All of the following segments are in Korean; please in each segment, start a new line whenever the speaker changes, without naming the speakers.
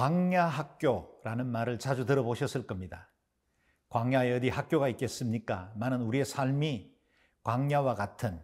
광야 학교라는 말을 자주 들어보셨을 겁니다. 광야에 어디 학교가 있겠습니까? 많은 우리의 삶이 광야와 같은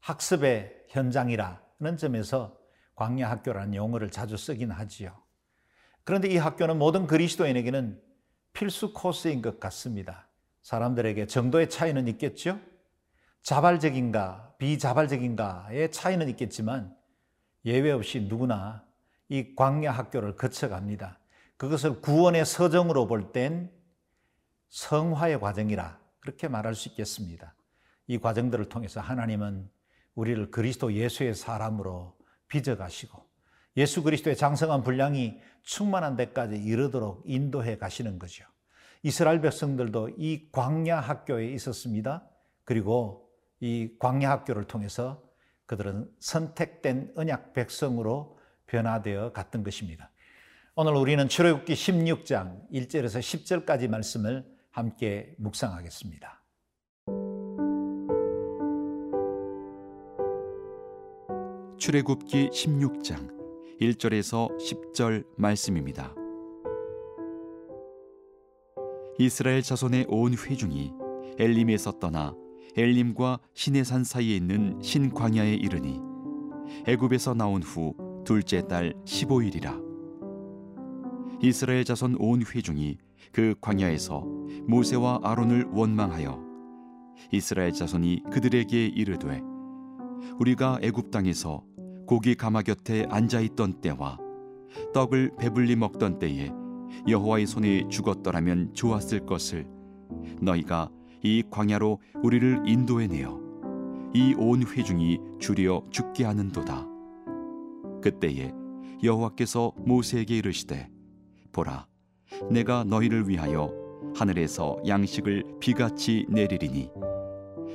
학습의 현장이라는 점에서 광야 학교라는 용어를 자주 쓰긴 하지요. 그런데 이 학교는 모든 그리스도인에게는 필수 코스인 것 같습니다. 사람들에게 정도의 차이는 있겠죠? 자발적인가, 비자발적인가의 차이는 있겠지만 예외 없이 누구나 이 광야 학교를 거쳐갑니다. 그것을 구원의 서정으로 볼 땐 성화의 과정이라 그렇게 말할 수 있겠습니다. 이 과정들을 통해서 하나님은 우리를 그리스도 예수의 사람으로 빚어가시고 예수 그리스도의 장성한 분량이 충만한 데까지 이르도록 인도해 가시는 거죠. 이스라엘 백성들도 이 광야 학교에 있었습니다. 그리고 이 광야 학교를 통해서 그들은 선택된 언약 백성으로 변화되어 갔던 것입니다. 오늘 우리는 출애굽기 16장 1절에서 10절까지 말씀을 함께 묵상하겠습니다.
출애굽기 16장 1절에서 10절 말씀입니다. 이스라엘 자손의 온 회중이 엘림에서 떠나 엘림과 시내산 사이에 있는 신광야에 이르니 애굽에서 나온 후 둘째 달 15일이라 이스라엘 자손 온 회중이 그 광야에서 모세와 아론을 원망하여 이스라엘 자손이 그들에게 이르되 우리가 애굽 땅에서 고기 가마 곁에 앉아 있던 때와 떡을 배불리 먹던 때에 여호와의 손에 죽었더라면 좋았을 것을 너희가 이 광야로 우리를 인도해 내어 이 온 회중이 줄여 죽게 하는도다. 그때에 여호와께서 모세에게 이르시되 보라 내가 너희를 위하여 하늘에서 양식을 비같이 내리리니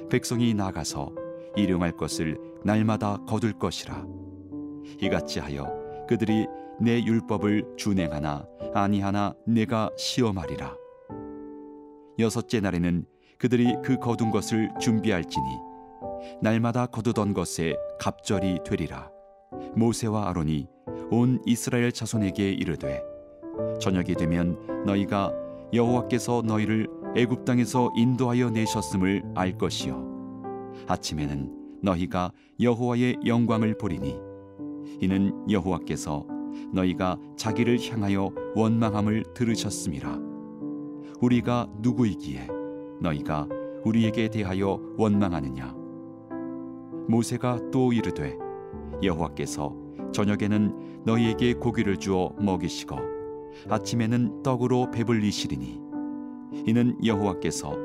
백성이 나가서 일용할 것을 날마다 거둘 것이라. 이같이 하여 그들이 내 율법을 준행하나 아니하나 내가 시험하리라. 여섯째 날에는 그들이 그 거둔 것을 준비할지니 날마다 거두던 것에 갑절이 되리라 모세와 아론이 온 이스라엘 자손에게 이르되 저녁이 되면 너희가 여호와께서 너희를 애굽 땅에서 인도하여 내셨음을 알 것이요. 아침에는 너희가 여호와의 영광을 보리니 이는 여호와께서 너희가 자기를 향하여 원망함을 들으셨음이라. 우리가 누구이기에 너희가 우리에게 대하여 원망하느냐? 모세가 또 이르되 여호와께서 저녁에는 너희에게 고기를 주어 먹이시고 아침에는 떡으로 배불리시리니 이는 여호와께서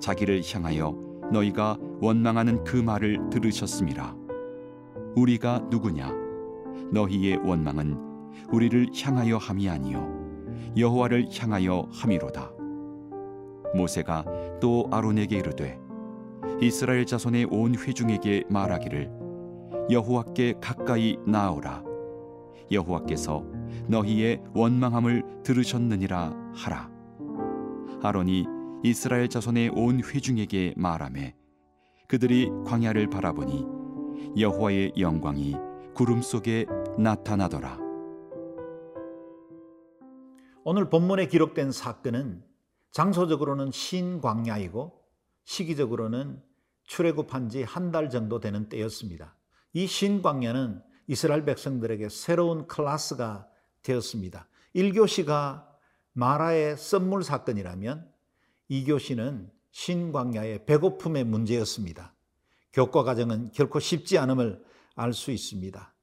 자기를 향하여 너희가 원망하는 그 말을 들으셨음이라 우리가 누구냐? 너희의 원망은 우리를 향하여 함이 아니요 여호와를 향하여 함이로다. 모세가 또 아론에게 이르되 이스라엘 자손의 온 회중에게 말하기를 여호와께 가까이 나아오라. 여호와께서 너희의 원망함을 들으셨느니라 하라. 아론이 이스라엘 자손의 온 회중에게 말하매 그들이 광야를 바라보니 여호와의 영광이 구름 속에 나타나더라.
오늘 본문에 기록된 사건은 장소적으로는 신광야이고 시기적으로는 출애굽한 지 한 달 정도 되는 때였습니다. 이 신광야는 이스라엘 백성들에게 새로운 클래스가 되었습니다. 1교시가 마라의 썸물 사건이라면 2교시는 신광야의 배고픔의 문제였습니다. 교과 과정은 결코 쉽지 않음을 알 수 있습니다.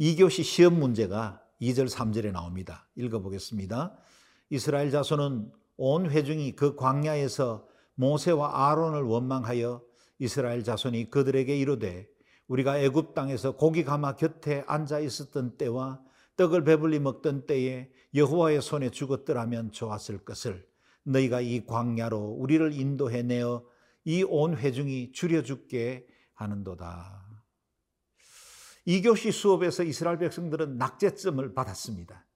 2교시 시험 문제가 2절 3절에 나옵니다. 읽어보겠습니다. 이스라엘 자손은 온 회중이 그 광야에서 모세와 아론을 원망하여 이스라엘 자손이 그들에게 이르되 우리가 애굽 땅에서 고기 가마 곁에 앉아 있었던 때와 떡을 배불리 먹던 때에 여호와의 손에 죽었더라면 좋았을 것을 너희가 이 광야로 우리를 인도해 내어 이 온 회중이 줄여 죽게 하는도다. 이교시 수업에서 이스라엘 백성들은 낙제점을 받았습니다.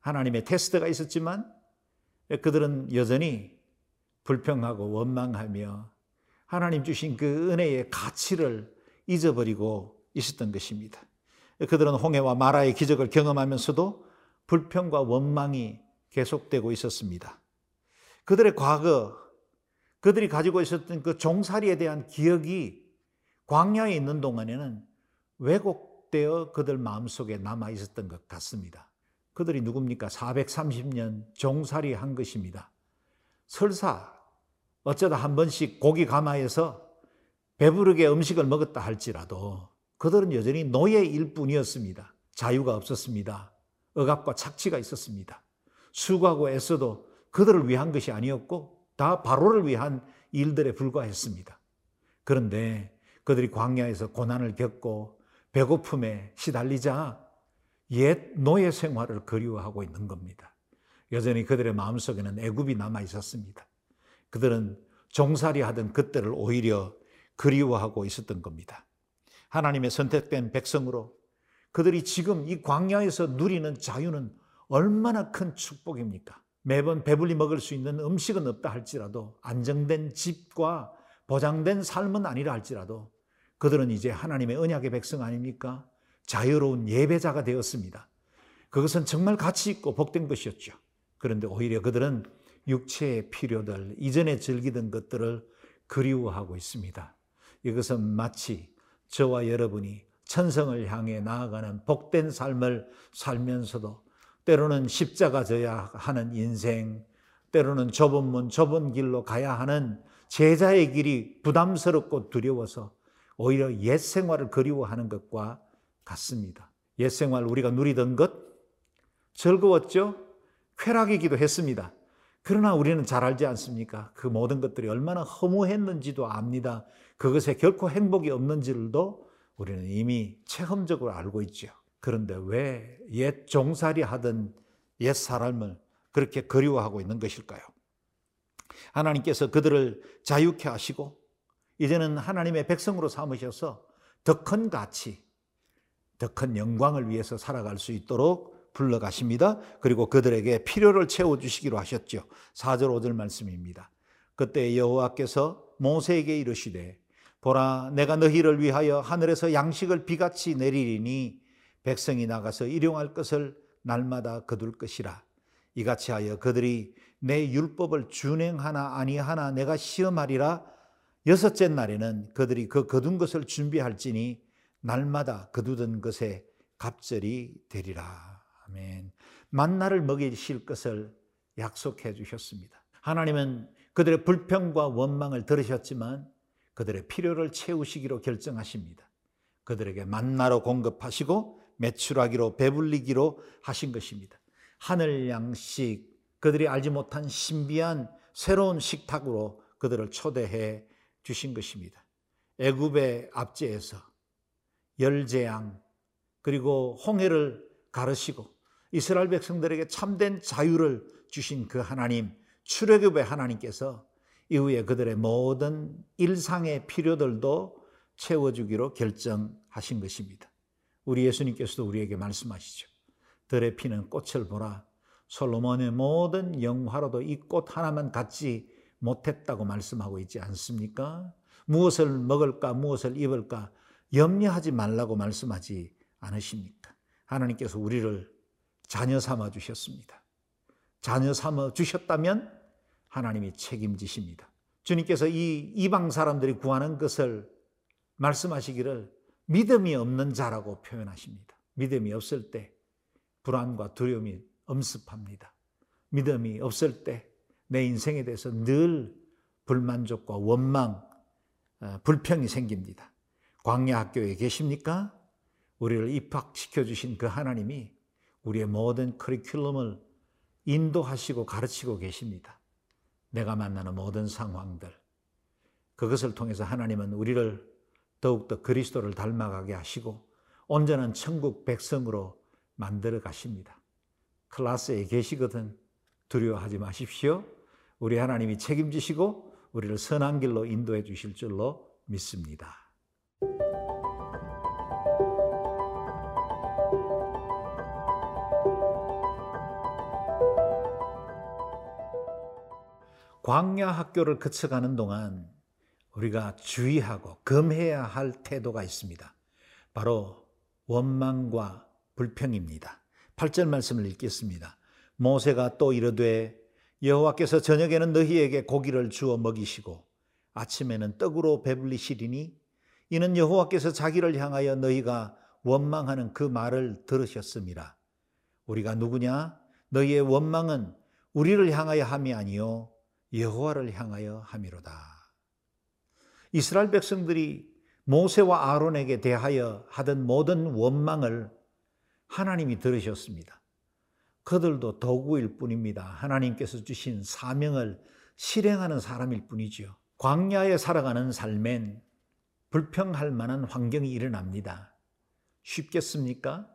하나님의 테스트가 있었지만 그들은 여전히 불평하고 원망하며 하나님 주신 그 은혜의 가치를 잊어버리고 있었던 것입니다. 그들은 홍해와 마라의 기적을 경험하면서도 불평과 원망이 계속되고 있었습니다. 그들의 과거, 그들이 가지고 있었던 그 종살이에 대한 기억이 광야에 있는 동안에는 왜곡되어 그들 마음속에 남아 있었던 것 같습니다. 그들이 누굽니까? 430년 종살이 한 것입니다. 설사 어쩌다 한 번씩 고기 가마에서 배부르게 음식을 먹었다 할지라도 그들은 여전히 노예일 뿐이었습니다. 자유가 없었습니다. 억압과 착취가 있었습니다. 수고하고 애써도 그들을 위한 것이 아니었고 다 바로를 위한 일들에 불과했습니다. 그런데 그들이 광야에서 고난을 겪고 배고픔에 시달리자 옛 노예 생활을 그리워하고 있는 겁니다. 여전히 그들의 마음속에는 애굽이 남아 있었습니다. 그들은 종살이 하던 그때를 오히려 그리워하고 있었던 겁니다. 하나님의 선택된 백성으로 그들이 지금 이 광야에서 누리는 자유는 얼마나 큰 축복입니까? 매번 배불리 먹을 수 있는 음식은 없다 할지라도 안정된 집과 보장된 삶은 아니라 할지라도 그들은 이제 하나님의 언약의 백성 아닙니까? 자유로운 예배자가 되었습니다. 그것은 정말 가치 있고 복된 것이었죠. 그런데 오히려 그들은 육체의 필요들, 이전에 즐기던 것들을 그리워하고 있습니다. 이것은 마치 저와 여러분이 천성을 향해 나아가는 복된 삶을 살면서도 때로는 십자가 져야 하는 인생, 때로는 좁은 문, 좁은 길로 가야 하는 제자의 길이 부담스럽고 두려워서 오히려 옛 생활을 그리워하는 것과 같습니다. 옛 생활 우리가 누리던 것 즐거웠죠? 쾌락이기도 했습니다. 그러나 우리는 잘 알지 않습니까? 그 모든 것들이 얼마나 허무했는지도 압니다. 그것에 결코 행복이 없는지도 우리는 이미 체험적으로 알고 있죠. 그런데 왜 옛 종살이 하던 옛 사람을 그렇게 그리워하고 있는 것일까요? 하나님께서 그들을 자유케 하시고 이제는 하나님의 백성으로 삼으셔서 더 큰 가치, 더 큰 영광을 위해서 살아갈 수 있도록 불러가십니다. 그리고 그들에게 필요를 채워주시기로 하셨죠. 4절 5절 말씀입니다. 그때 여호와께서 모세에게 이르시되 보라 내가 너희를 위하여 하늘에서 양식을 비같이 내리리니 백성이 나가서 일용할 것을 날마다 거둘 것이라. 이같이 하여 그들이 내 율법을 준행하나 아니하나 내가 시험하리라. 여섯째 날에는 그들이 그 거둔 것을 준비할지니 날마다 거두던 것에 갑절이 되리라. 아멘. 만나를 먹이실 것을 약속해 주셨습니다. 하나님은 그들의 불평과 원망을 들으셨지만 그들의 필요를 채우시기로 결정하십니다 그들에게 만나로 공급하시고 매출하기로 배불리기로 하신 것입니다. 하늘 양식 그들이 알지 못한 신비한 새로운 식탁으로 그들을 초대해 주신 것입니다. 애굽의 압제에서 열재앙 그리고 홍해를 가르시고 이스라엘 백성들에게 참된 자유를 주신 그 하나님 출애굽의 하나님께서 이후에 그들의 모든 일상의 필요들도 채워주기로 결정하신 것입니다. 우리 예수님께서도 우리에게 말씀하시죠. 들의 피는 꽃을 보라. 솔로몬의 모든 영화로도 이 꽃 하나만 갖지 못했다고 말씀하고 있지 않습니까? 무엇을 먹을까, 무엇을 입을까 염려하지 말라고 말씀하지 않으십니까? 하나님께서 우리를 자녀 삼아 주셨습니다. 자녀 삼아 주셨다면 하나님이 책임지십니다. 주님께서 이 이방 사람들이 구하는 것을 말씀하시기를 믿음이 없는 자라고 표현하십니다. 믿음이 없을 때 불안과 두려움이 엄습합니다. 믿음이 없을 때 내 인생에 대해서 늘 불만족과 원망, 어, 불평이 생깁니다. 광야 학교에 계십니까? 우리를 입학시켜 주신 그 하나님이 우리의 모든 커리큘럼을 인도하시고 가르치고 계십니다. 내가 만나는 모든 상황들. 그것을 통해서 하나님은 우리를 더욱더 그리스도를 닮아가게 하시고 온전한 천국 백성으로 만들어 가십니다. 클라스에 계시거든 두려워하지 마십시오. 우리 하나님이 책임지시고 우리를 선한 길로 인도해 주실 줄로 믿습니다. 광야 학교를 거쳐가는 동안 우리가 주의하고 금해야 할 태도가 있습니다. 바로 원망과 불평입니다. 8절 말씀을 읽겠습니다. 모세가 또 이르되 여호와께서 저녁에는 너희에게 고기를 주어 먹이시고 아침에는 떡으로 배불리시리니 이는 여호와께서 자기를 향하여 너희가 원망하는 그 말을 들으셨습니다. 우리가 누구냐? 너희의 원망은 우리를 향하여 함이 아니요 여호와를 향하여 함이로다. 이스라엘 백성들이 모세와 아론에게 대하여 하던 모든 원망을 하나님이 들으셨습니다. 그들도 도구일 뿐입니다. 하나님께서 주신 사명을 실행하는 사람일 뿐이죠. 광야에 살아가는 삶엔 불평할 만한 환경이 일어납니다. 쉽겠습니까?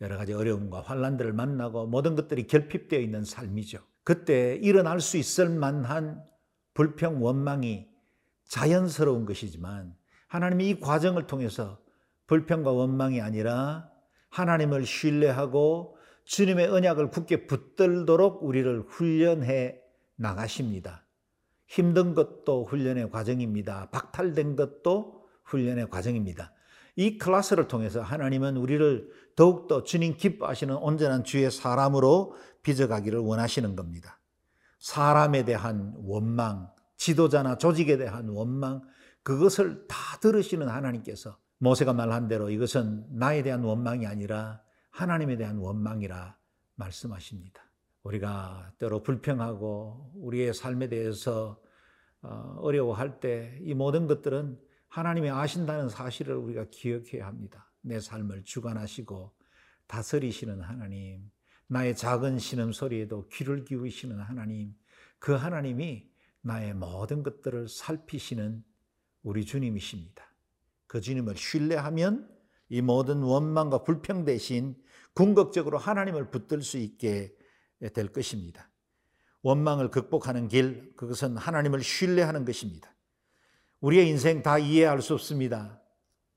여러 가지 어려움과 환란들을 만나고 모든 것들이 결핍되어 있는 삶이죠. 그때 일어날 수 있을 만한 불평, 원망이 자연스러운 것이지만 하나님이 이 과정을 통해서 불평과 원망이 아니라 하나님을 신뢰하고 주님의 언약을 굳게 붙들도록 우리를 훈련해 나가십니다. 힘든 것도 훈련의 과정입니다. 박탈된 것도 훈련의 과정입니다. 이 클래스를 통해서 하나님은 우리를 더욱더 주님 기뻐하시는 온전한 주의 사람으로 빚어가기를 원하시는 겁니다. 사람에 대한 원망, 지도자나 조직에 대한 원망, 그것을 다 들으시는 하나님께서 모세가 말한 대로 이것은 나에 대한 원망이 아니라 하나님에 대한 원망이라 말씀하십니다. 우리가 때로 불평하고 우리의 삶에 대해서 어, 어려워할 때 이 모든 것들은 하나님이 아신다는 사실을 우리가 기억해야 합니다. 내 삶을 주관하시고 다스리시는 하나님, 나의 작은 신음 소리에도 귀를 기울이시는 하나님, 그 하나님이 나의 모든 것들을 살피시는 우리 주님이십니다. 그 주님을 신뢰하면 이 모든 원망과 불평 대신 궁극적으로 하나님을 붙들 수 있게 될 것입니다. 원망을 극복하는 길, 그것은 하나님을 신뢰하는 것입니다. 우리의 인생 다 이해할 수 없습니다.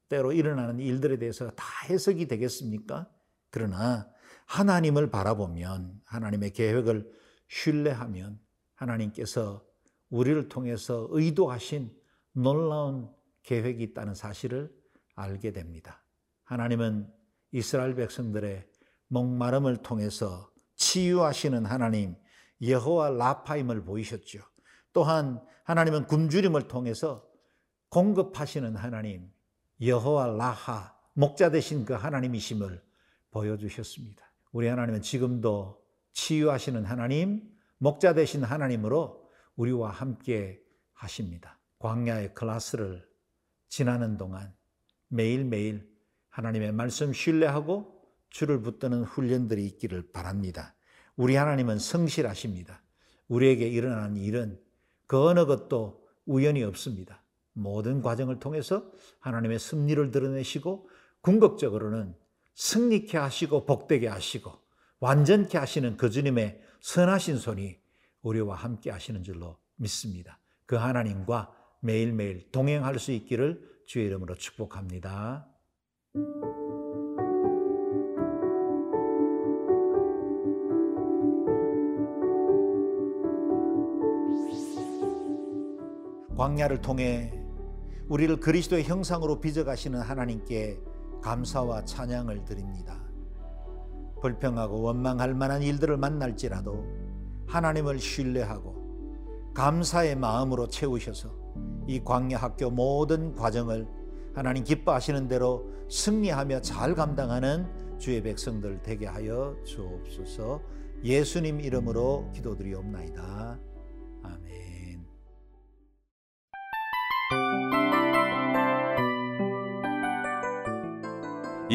때로 일어나는 일들에 대해서 다 해석이 되겠습니까? 그러나 하나님을 바라보면, 하나님의 계획을 신뢰하면, 하나님께서 우리를 통해서 의도하신 놀라운 계획이 있다는 사실을 알게 됩니다. 하나님은 이스라엘 백성들의 목마름을 통해서 치유하시는 하나님 여호와 라파임을 보이셨죠. 또한 하나님은 굶주림을 통해서 공급하시는 하나님 여호와 라하 목자 되신 그 하나님이심을 보여주셨습니다. 우리 하나님은 지금도 치유하시는 하나님, 목자 되신 하나님으로 우리와 함께 하십니다. 광야의 클라스를 지나는 동안 매일매일 하나님의 말씀 신뢰하고 주를 붙드는 훈련들이 있기를 바랍니다. 우리 하나님은 성실하십니다. 우리에게 일어나는 일은 그 어느 것도 우연이 없습니다. 모든 과정을 통해서 하나님의 승리를 드러내시고 궁극적으로는 승리케 하시고 복되게 하시고 완전케 하시는 그 주님의 선하신 손이 우리와 함께 하시는 줄로 믿습니다. 그 하나님과 매일매일 동행할 수 있기를 주의 이름으로 축복합니다. 광야를 통해 우리를 그리스도의 형상으로 빚어가시는 하나님께 감사와 찬양을 드립니다. 불평하고 원망할 만한 일들을 만날지라도 하나님을 신뢰하고 감사의 마음으로 채우셔서 이 광야 학교 모든 과정을 하나님 기뻐하시는 대로 승리하며 잘 감당하는 주의 백성들 되게 하여 주옵소서 예수님 이름으로 기도드리옵나이다. 아멘.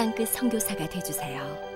땅끝 성교사가 되주세요.